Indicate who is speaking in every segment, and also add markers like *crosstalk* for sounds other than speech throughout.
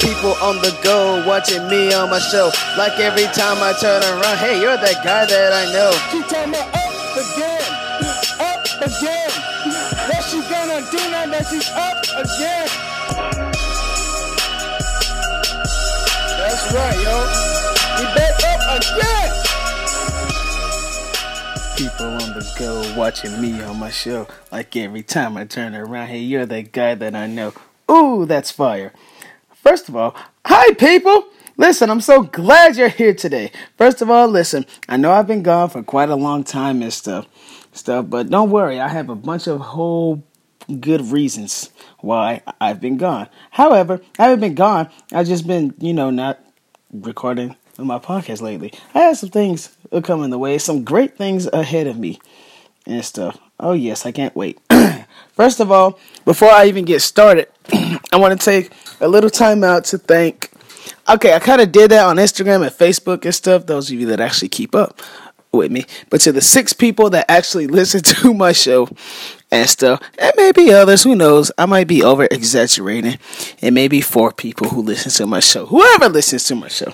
Speaker 1: people on the go watching me on my show. Like every time I turn around, hey, you're that guy that I know.
Speaker 2: She tell me up again, up again. What she gonna do now that she's up again? That's right, yo. We back up again.
Speaker 1: People on the go watching me on my show. Like every time I turn around, hey, you're that guy that I know. Ooh, that's fire. First of all, hi people. Listen, I'm so glad you're here today. First of all, listen, I know I've been gone for quite a long time and stuff, stuff, but don't worry, I have a bunch of whole good reasons why I've been gone. However, I haven't been gone. I've just been, you know, not recording my podcast lately. I had some things coming the way, some great things ahead of me and stuff. Oh yes, I can't wait. *clears throat* First of all, before I even get started, *clears throat* I want to take a little time out to thank. Okay, I kind of did that on Instagram and Facebook and stuff. Those of you that actually keep up with me, but to the six people that actually *laughs* listen to my show and stuff, and maybe others, who knows? I might be over exaggerating, and maybe four people who listen to my show, whoever listens to my show,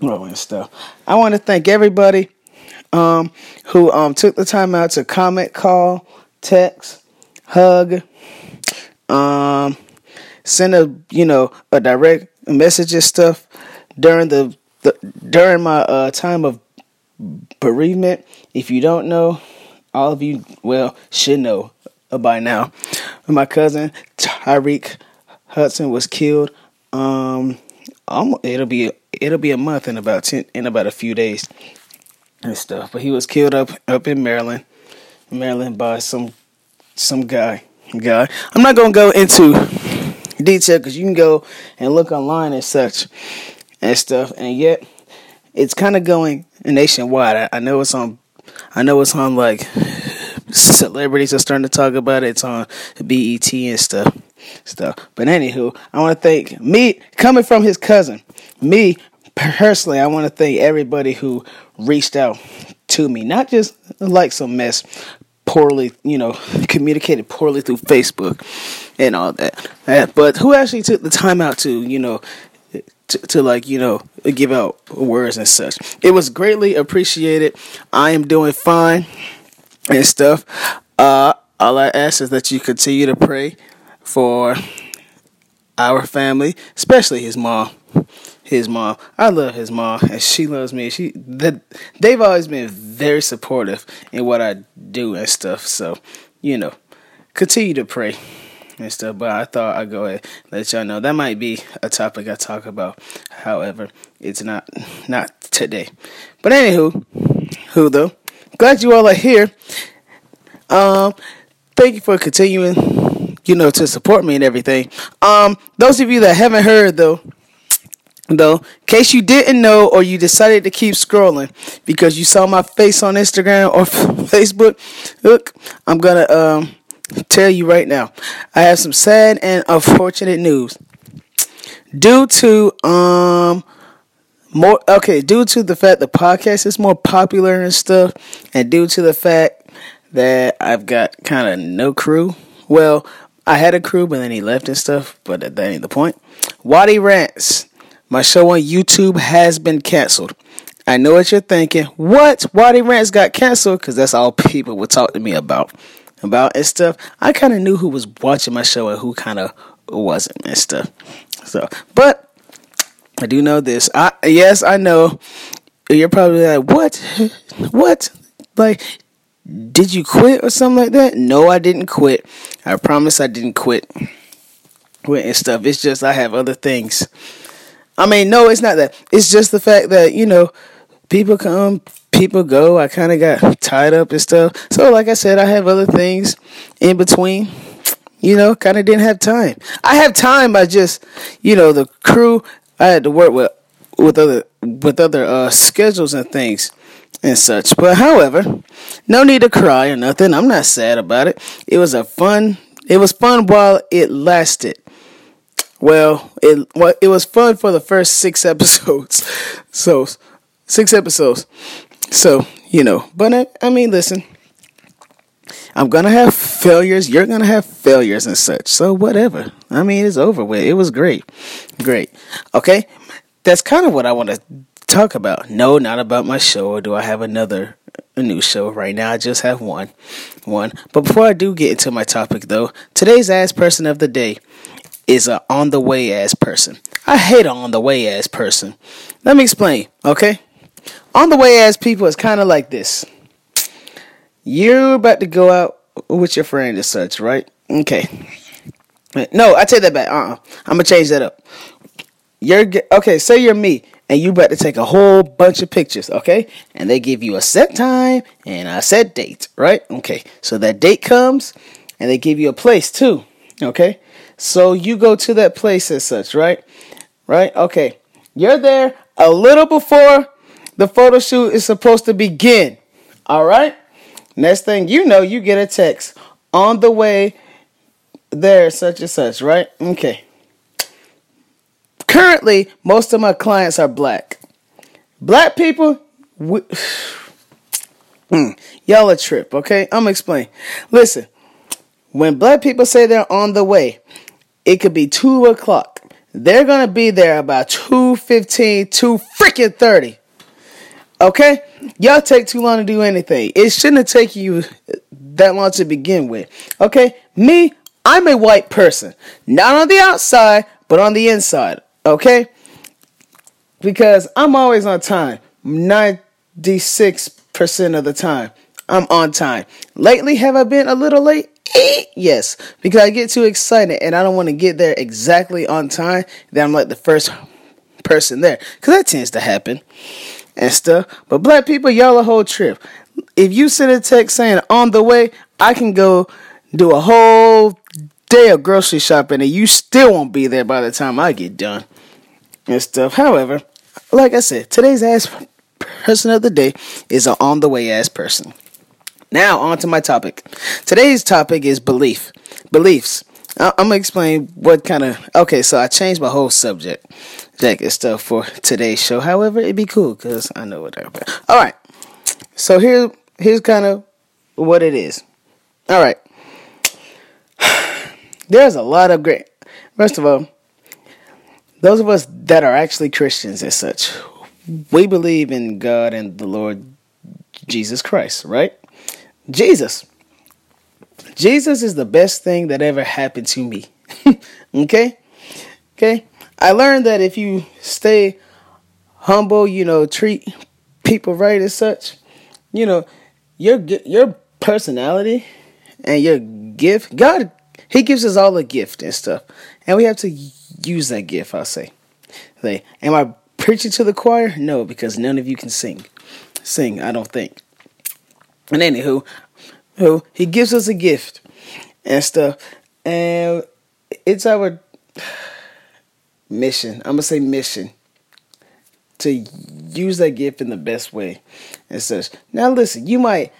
Speaker 1: and stuff. I want to thank everybody um, who um, took the time out to comment, call, text, hug, um, send a you know a direct message and stuff during the, the during my uh, time of bereavement. If you don't know, all of you well should know by now. My cousin Tyreek Hudson was killed. Um, it'll be it'll be a month in about ten in about a few days and stuff. But he was killed up up in Maryland, Maryland by some some guy. Guy. I'm not gonna go into detail because you can go and look online and such and stuff. And yet, it's kind of going nationwide. I, I know it's on. I know it's on like celebrities are starting to talk about it. It's on BET and stuff. Stuff. But anywho, I want to thank me coming from his cousin. Me personally, I want to thank everybody who reached out to me, not just like some mess, poorly, you know, communicated poorly through Facebook and all that. But who actually took the time out to, you know, to, to, like, you know, give out words and such. It was greatly appreciated. I am doing fine and stuff. Uh, all I ask is that you continue to pray for our family, especially his mom his mom. I love his mom, and she loves me. She that they've always been very supportive in what I do and stuff. So, you know, continue to pray and stuff. But I thought I'd go ahead and let y'all know that might be a topic I talk about. However, it's not not today. But anywho, who though? Glad you all are here. Um, thank you for continuing, you know, to support me and everything. Um, those of you that haven't heard though though, in case you didn't know or you decided to keep scrolling because you saw my face on Instagram or *laughs* Facebook, look, I'm gonna um, tell you right now. I have some sad and unfortunate news. Due to um more okay, due to the fact the podcast is more popular and stuff, and due to the fact that I've got kind of no crew. Well, I had a crew, but then he left and stuff. But that ain't the point. Waddy Rants my show on YouTube has been canceled. I know what you're thinking. What? Waddy Rants got canceled? Because that's all *laughs* people would talk to me about. About and stuff. I kind of knew who was watching my show and who kind of wasn't and stuff. So, but I do know this. I yes, I know. You're probably like, what? *laughs* What? Like, did you quit or something like that? No, I didn't quit. I promise I didn't quit. Quit and stuff. It's just I have other things I mean, no, it's not that. It's just the fact that, you know, people come, people go. I kind of got tied up and stuff. So, like I said, I have other things in between. You know, kind of didn't have time. I have time I just, you know, the crew. I had to work with with other with other uh, schedules and things and such. But however, no need to cry or nothing. I'm not sad about it. It was a fun. It was fun while it lasted. Well, it well, it was fun for the first six *laughs* episodes. So, six episodes. So, you know, but I, I mean, listen, I'm gonna have failures, you're gonna have failures and such. So whatever. I mean, it's over with. It was great, great. Okay, that's kind of what I want to talk about. No, not about my show. Or do I have another a new show right now? I just have one, one. But before I do get into my topic, though, today's ass person of the day is a on the way ass person. I hate an on the way ass person. Let me explain. Okay, on the way ass people is kind of like this. You're about to go out with your friend and such, right? Okay. No, I take that back. Uh, uh-uh. I'm gonna change that up. You're okay. Say you're me, and you're about to take a whole bunch of pictures, okay? And they give you a set time and a set date, right? Okay. So that date comes, and they give you a place too, okay? So you go to that place as such, right? Right? Okay. You're there a little before the photo shoot is supposed to begin. All right? Next thing you know, you get a text on the way there, such and such, right? Okay. Currently, most of my clients are black. Black people, we, *sighs* mm, y'all a trip, okay? I'm explain. Listen, when black people say they're on the way, it could be two o'clock. They're gonna be there about two fifteen, two freaking thirty. Okay? Y'all take too long to do anything. It shouldn't have taken you that long to begin with. Okay? Me, I'm a white person. Not on the outside, but on the inside. Okay? Because I'm always on time. 96% of the time. I'm on time. Lately, have I been a little late? Yes, because I get too excited and I don't want to get there exactly on time. Then I'm like the first person there. Because that tends to happen and stuff. But black people, y'all a whole trip. If you send a text saying on the way, I can go do a whole day of grocery shopping and you still won't be there by the time I get done and stuff. However, like I said, today's ass person of the day is an on the way ass person. Now, on to my topic. Today's topic is belief. Beliefs. I'm gonna explain what kind of. Okay, so I changed my whole subject jacket stuff for today's show. However, it'd be cool because I know what I'm. All right, so here, here's kind of what it is. All right, *sighs* there's a lot of great. First of all, those of us that are actually Christians as such, we believe in God and the Lord Jesus Christ, right? Jesus. Jesus is the best thing that ever happened to me. *laughs* okay? Okay? I learned that if you stay humble, you know, treat people right and such, you know, your your personality and your gift, God, He gives us all a gift and stuff, and we have to use that gift. I'll say. Like, am I preaching to the choir? No, because none of you can sing. Sing, I don't think. And anywho, who he gives us a gift and stuff, and it's our mission. I'm gonna say mission to use that gift in the best way and such. Now, listen, you might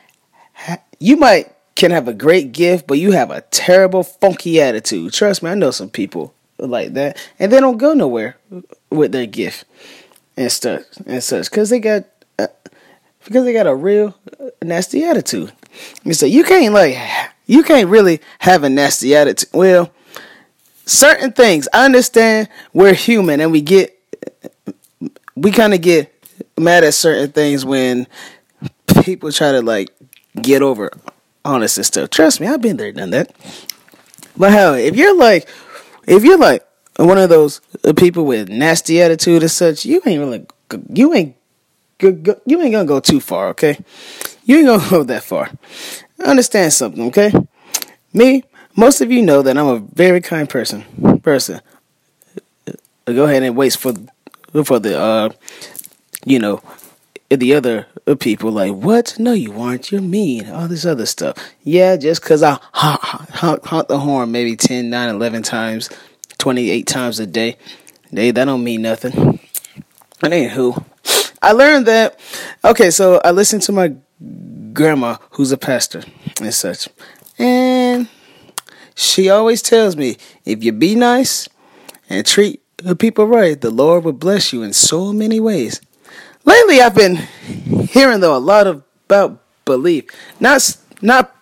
Speaker 1: you might can have a great gift, but you have a terrible funky attitude. Trust me, I know some people like that, and they don't go nowhere with their gift and stuff and such because they got uh, because they got a real nasty attitude. You say you can't like you can't really have a nasty attitude. Well, certain things I understand we're human and we get we kind of get mad at certain things when people try to like get over honest and stuff. Trust me, I've been there, done that. But hell, if you're like, if you're like one of those people with nasty attitude and such, you ain't really, you ain't, you ain't gonna go too far, okay? You ain't gonna *laughs* go that far. Understand something, okay? Me, most of you know that I'm a very kind person. Person. Go ahead and wait for for the uh, you know, the other people like what? No, you aren't. You're mean. All this other stuff. Yeah, just because I honk, honk, honk the horn maybe 10, 9, 11 times, 28 times a day. They that don't mean nothing. But anywho, I learned that. Okay, so I listened to my grandma who's a pastor and such. And she always tells me if you be nice and treat the people right, the Lord will bless you in so many ways. Lately, I've been hearing though a lot about belief, not not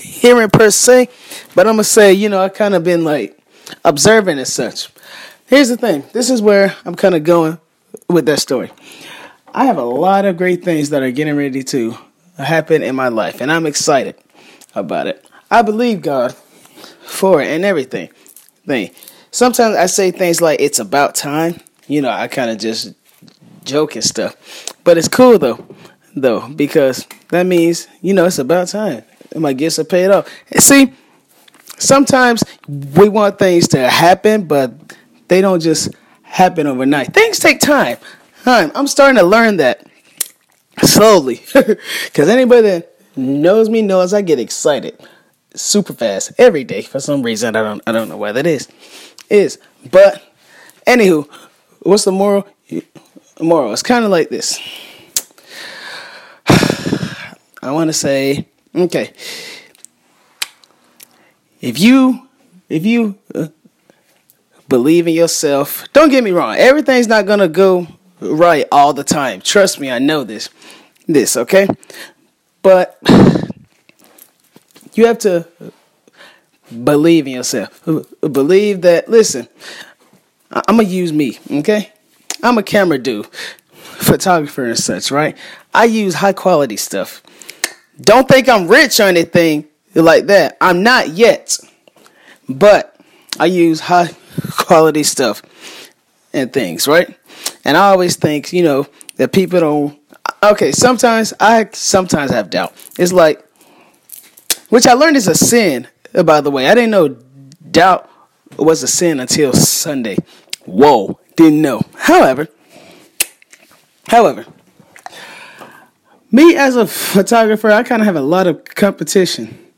Speaker 1: hearing per se, but I'm gonna say, you know, I kind of been like observing as such. Here's the thing. This is where I'm kind of going with that story. I have a lot of great things that are getting ready to happen in my life, and I'm excited about it. I believe God for it and everything. Thing. Sometimes I say things like it's about time. You know, I kind of just joke and stuff, but it's cool though, though because that means you know it's about time. My gifts are paid off. See, sometimes we want things to happen, but they don't just happen overnight. Things take time. I'm starting to learn that slowly. *laughs* Because anybody that knows me knows I get excited super fast every day for some reason. I don't I don't know why that is. Is but anywho, what's the moral? Moral. It's kind of like this. *sighs* I want to say okay. If you if you uh, believe in yourself, don't get me wrong. Everything's not gonna go right all the time. Trust me, I know this. This, okay? But you have to believe in yourself. Believe that, listen, I'm going to use me, okay? I'm a camera dude, photographer and such, right? I use high quality stuff. Don't think I'm rich or anything like that. I'm not yet. But I use high *laughs* quality stuff and things, right? And I always think, you know, that people don't. Okay, sometimes I sometimes have doubt. It's like, which I learned is a sin. By the way, I didn't know doubt was a sin until Sunday. Whoa, didn't know. However, however, me as a photographer, I kind of have a lot of competition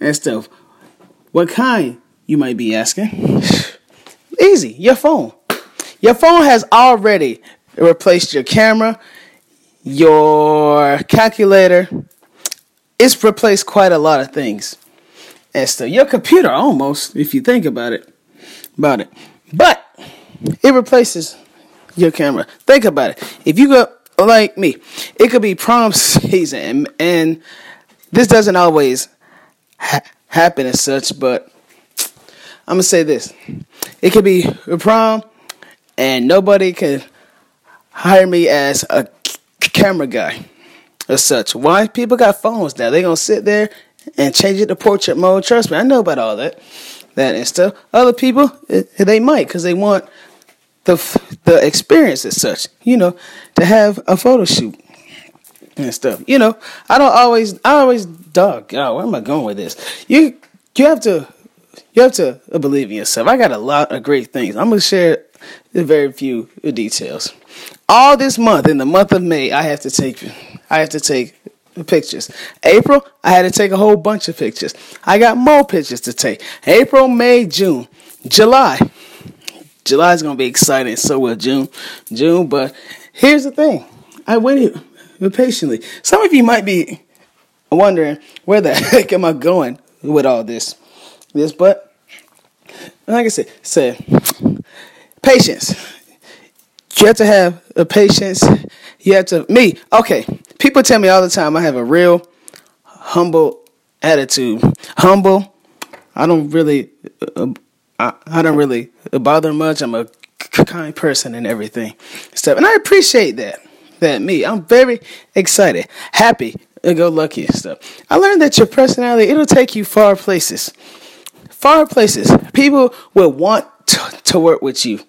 Speaker 1: and stuff. What kind, you might be asking? *sighs* Easy, your phone. Your phone has already replaced your camera, your calculator. It's replaced quite a lot of things. Still, your computer almost, if you think about it, about it. But it replaces your camera. Think about it. If you go like me, it could be prom *laughs* season, and, and this doesn't always ha- happen as such. But I'm gonna say this: it could be prom, and nobody can hire me as a camera guy as such. Why? People got phones now. They gonna sit there and change it to portrait mode. Trust me, I know about all that, that and stuff. Other people, they might because they want the the experience as such. You know, to have a photo shoot and stuff. You know, I don't always. I always dog. God, where am I going with this? You you have to you have to believe in yourself. I got a lot of great things. I'm gonna share very few details. All this month, in the month of May, I have to take I have to take pictures. April, I had to take a whole bunch of pictures. I got more pictures to take. April, May, June, July. July is gonna be exciting. So will June, June. But here's the thing: I waited patiently. Some of you might be wondering where the *laughs* heck am I going with all this, this. But like I said, said patience. You have to have a patience. You have to me. Okay, people tell me all the time I have a real humble attitude. Humble. I don't really. Uh, I, I don't really bother much. I'm a kind person and everything stuff, and I appreciate that. That me. I'm very excited, happy, and go lucky and stuff. I learned that your personality it'll take you far places. Far places. People will want to, to work with you.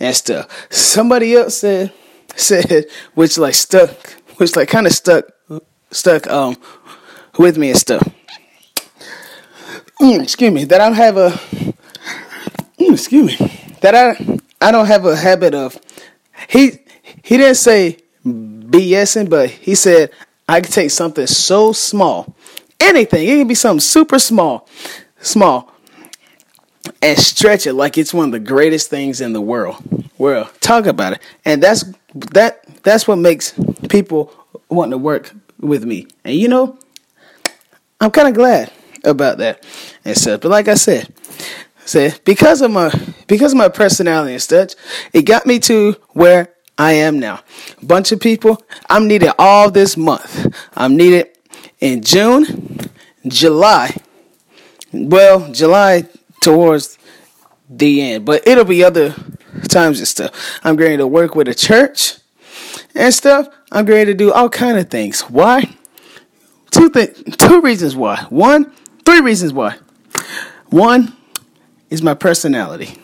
Speaker 1: And stuff. Somebody else said said which like stuck which like kind of stuck stuck um with me and stuff. Mm, excuse me, that I don't have a mm, excuse me. That I I don't have a habit of. He he didn't say BSing, but he said I could take something so small, anything. It can be something super small, small, and stretch it like it's one of the greatest things in the world. Well, talk about it, and that's that. That's what makes people want to work with me. And you know, I'm kind of glad about that and stuff. But like I said, said because of my because of my personality and such, it got me to where I am now. Bunch of people. I'm needed all this month. I'm needed in June, July. Well, July towards the end, but it'll be other times and stuff. I'm going to work with a church and stuff. I'm going to do all kind of things. Why? Two th- two reasons why. One, three reasons why. One is my personality.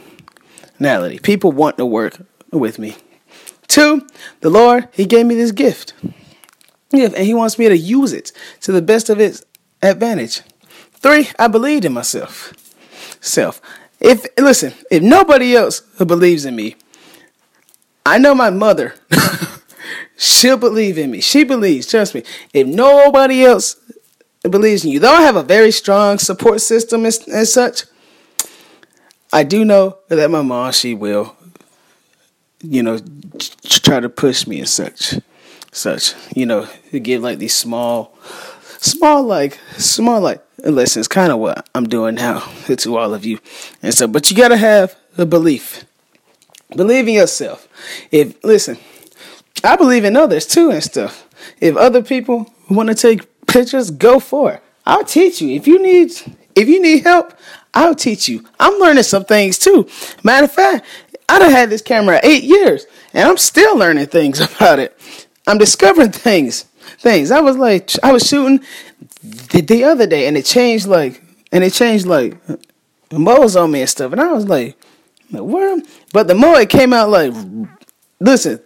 Speaker 1: Personality. People want to work with me. Two, the Lord, He gave me this gift. Gift, and He wants me to use it to the best of its advantage. Three, I believed in myself. Self. If listen, if nobody else believes in me, I know my mother. *laughs* She'll believe in me. She believes, trust me. If nobody else believes in you, though I have a very strong support system and, and such, I do know that my mom, she will, you know, try to push me and such, such, you know, to give like these small, small like, small like listen it's kind of what I'm doing now *laughs* to all of you, and so, but you gotta have a belief, believe in yourself. If listen, I believe in others too and stuff. If other people want to take pictures, go for it. I'll teach you. If you need, if you need help, I'll teach you. I'm learning some things too. Matter of fact, I done had this camera eight years, and I'm still learning things *laughs* about it. I'm discovering things. Things. I was like, I was shooting the, the other day, and it changed like, and it changed like moles on me and stuff, and I was like, where? But the more it came out like, listen,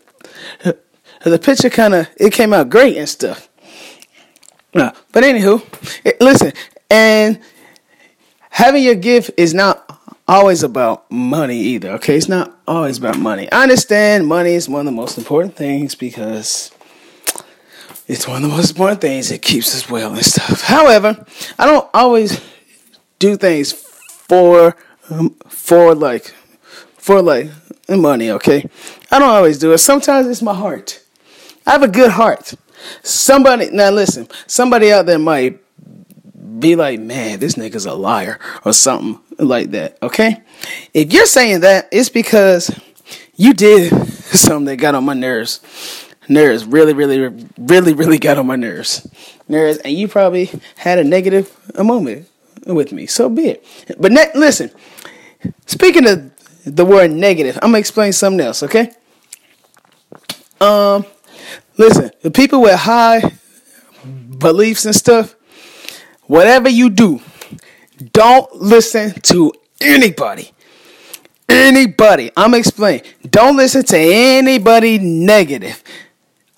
Speaker 1: the picture kind of it came out great and stuff. No, but anywho, it, listen, and having your gift is not always about money either. Okay, it's not always about money. I understand money is one of the most important things because it's one of the most important things that keeps us well and stuff. However, I don't always do things for um, for like for like money. Okay, I don't always do it. Sometimes it's my heart. I have a good heart. Somebody now listen. Somebody out there might be like, man, this nigga's a liar or something like that. Okay? If you're saying that, it's because you did *laughs* something that got on my nerves. Nerves really, really, really, really got on my nerves. Nerves, and you probably had a negative moment with me. So be it. But ne- listen, speaking of the word negative, I'm gonna explain something else. Okay? Um, listen, the people with high beliefs and stuff, whatever you do, don't listen to anybody. Anybody. I'm gonna explain. Don't listen to anybody negative.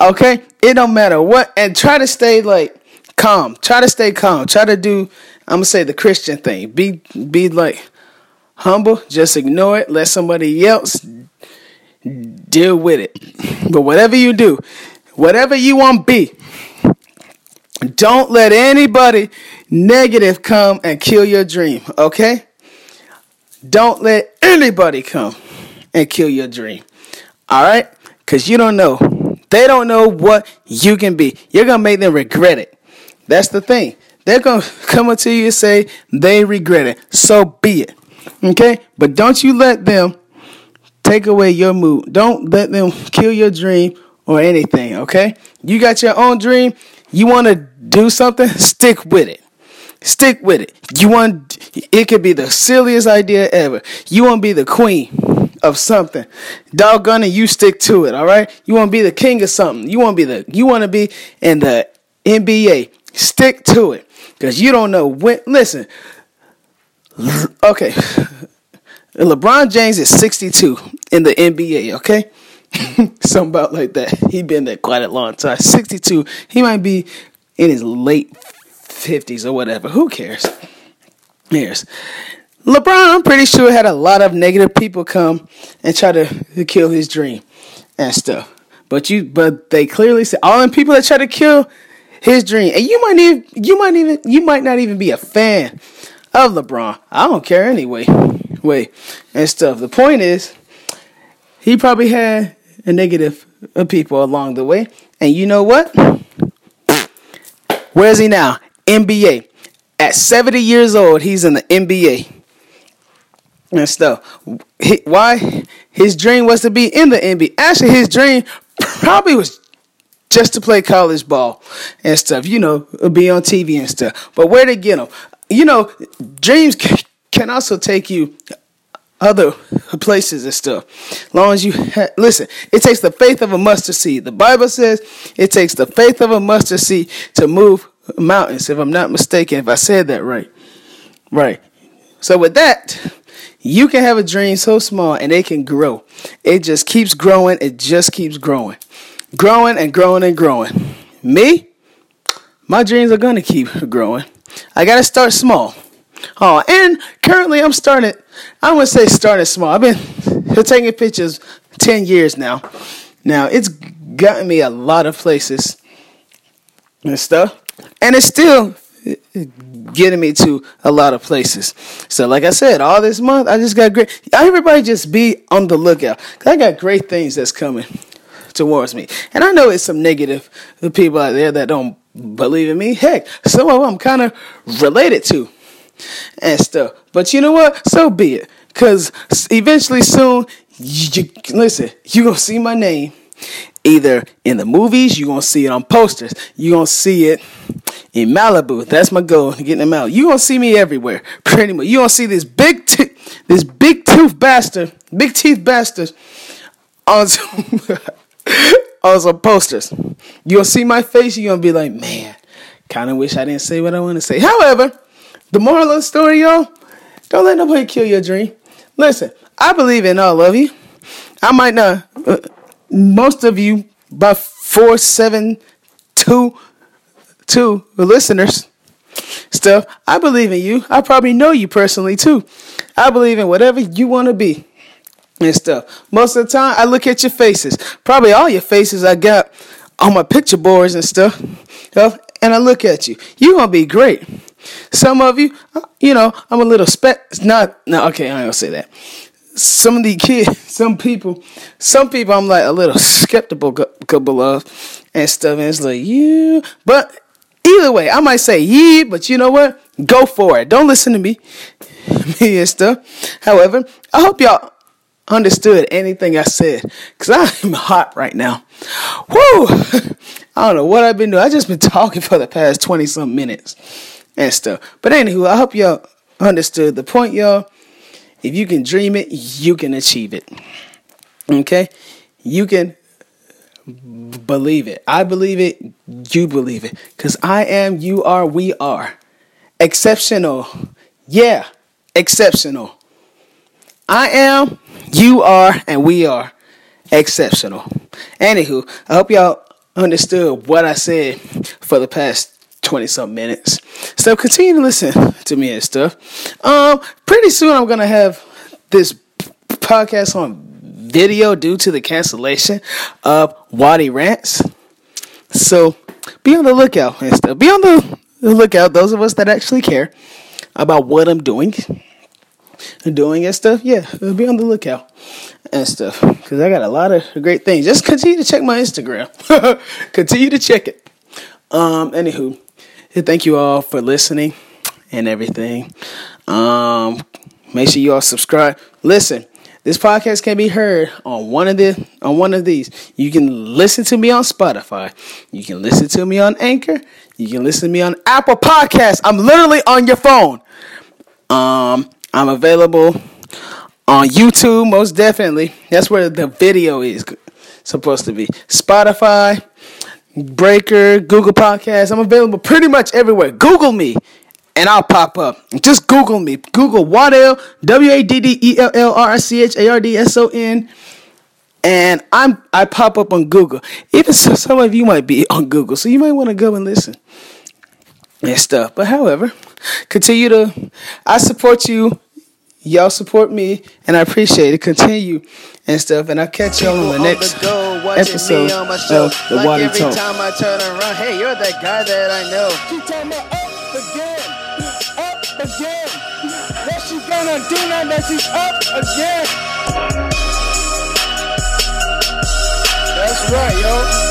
Speaker 1: Okay? It don't matter what and try to stay like calm. Try to stay calm. Try to do I'm gonna say the Christian thing. Be be like humble, just ignore it, let somebody else deal with it. But whatever you do, whatever you want to be, don't let anybody negative come and kill your dream, okay? Don't let anybody come and kill your dream. All right? Cuz you don't know. They don't know what you can be. You're going to make them regret it. That's the thing. They're going *laughs* to come up to you and say they regret it. So be it. Okay? But don't you let them take away your mood. Don't let them *laughs* kill your dream or anything, okay? You got your own dream. You want to do something? *laughs* Stick with it. Stick with it. You want it could be the silliest idea ever. You want to be the queen of something. Doggone it, you stick to it, all right? You want to be the king of something. You want to be the you want to be in the NBA. Stick to it cuz you don't know when listen. Okay. *laughs* LeBron James is 62 in the NBA, okay? *laughs* Something about like that. He been there quite a long time. 62. He might be in his late 50s or whatever. Who cares? Cares. LeBron, I'm pretty sure had a lot of negative people come and try to kill his dream and stuff. But you, but they clearly said all the people that try to kill his dream, and you might even, you might even, you might not even be a fan of LeBron. I don't care anyway way and stuff. The point is, he probably had a negative of people along the way. And you know what? Where is he now? NBA. At 70 years old, he's in the NBA and stuff. He, why? His dream was to be in the NBA. Actually, his dream probably was just to play college ball and stuff. You know, be on TV and stuff. But where to get them? You know, dreams can also take you other places and stuff. Long as you ha- listen, it takes the faith of a mustard seed. The Bible says it takes the faith of a mustard seed to move mountains. If I'm not mistaken, if I said that right, right. So with that, you can have a dream so small and it can grow. It just keeps growing. It just keeps growing, growing and growing and growing. Me, my dreams are gonna keep growing. I gotta start small. Oh, and currently I'm starting. I to say starting small. I've been *laughs* taking pictures ten years now. Now it's gotten me a lot of places and stuff, and it's still getting me to a lot of places. So, like I said, all this month I just got great. Everybody just be on the lookout. Cause I got great things that's coming towards me, and I know it's some negative people out there that don't believe in me. Heck, some of them kind of related to and stuff. But you know what? So be it. Cause eventually, soon, you, you listen. You gonna see my name either in the movies. you're gonna see it on posters. you're gonna see it in Malibu. That's my goal. Getting them out. You're gonna see me everywhere. Pretty much. You're gonna see this big, t- this big tooth bastard, big teeth bastard on some, *laughs* on some posters. You're gonna see my face. you're gonna be like, man. Kind of wish I didn't say what I want to say. However, the moral of the story, y'all, don't let nobody kill your dream. Listen, I believe in all of you. I might not, uh, most of you, by four, seven, two, two listeners, stuff. I believe in you. I probably know you personally too. I believe in whatever you want to be and stuff. Most of the time, I look at your faces. Probably all your faces I got on my picture boards and stuff. And I look at you. You're going to be great. Some of you, uh, you know, I'm a little spec. Not no. Okay, I gonna say that. Some of the kids, *laughs* some people, some people, I'm like a little skeptical couple of and stuff. And it's like you, but either way, I might say yeah, but you know what? Go for it. Don't listen to me, *laughs* me and stuff. However, I hope y'all understood anything I said because I'm hot right now. Whoo! *laughs* I don't know what I've been doing. I just been talking for the past 20 some minutes and stuff. But anywho, I hope y'all understood the point, y'all. If you can dream it, you can achieve it. Okay? You can believe it. I believe it. You believe it. Because I am, you are, we are. Exceptional. Yeah, exceptional. I am, you are, and we are exceptional. Anywho, I hope y'all understood what I said for the past 20 some minutes. So continue to listen to me and stuff. Um, pretty soon I'm gonna have this podcast on video due to the cancellation of Waddy Rants. So be on the lookout and stuff. Be on the lookout, those of us that actually care about what I'm doing. Doing and stuff, yeah, be on the lookout and stuff because I got a lot of great things. Just continue to check my Instagram. *laughs* continue to check it. Um, anywho, thank you all for listening and everything. Um, make sure you all subscribe. Listen, this podcast can be heard on one of the on one of these. You can listen to me on Spotify. You can listen to me on Anchor. You can listen to me on Apple Podcasts. I'm literally on your phone. Um, I'm available on YouTube, most definitely. That's where the video is supposed to be. Spotify, Breaker, Google Podcasts. I'm available pretty much everywhere. Google me and I'll pop up. Just Google me. Google Waddell, W A D D E L L R I C H A R D S O N. And I'm I pop up on Google. Even so, some of you might be on Google, so you might want to go and listen and stuff. But however, continue to I support you y'all support me and I appreciate it. Continue and stuff. And I'll catch y'all on the next on the go, episode of the like Waddy every Talk. time I turn around, hey, you're that guy that I know. She tell me up again, up again. What she gonna do now that she's up again? That's right, yo.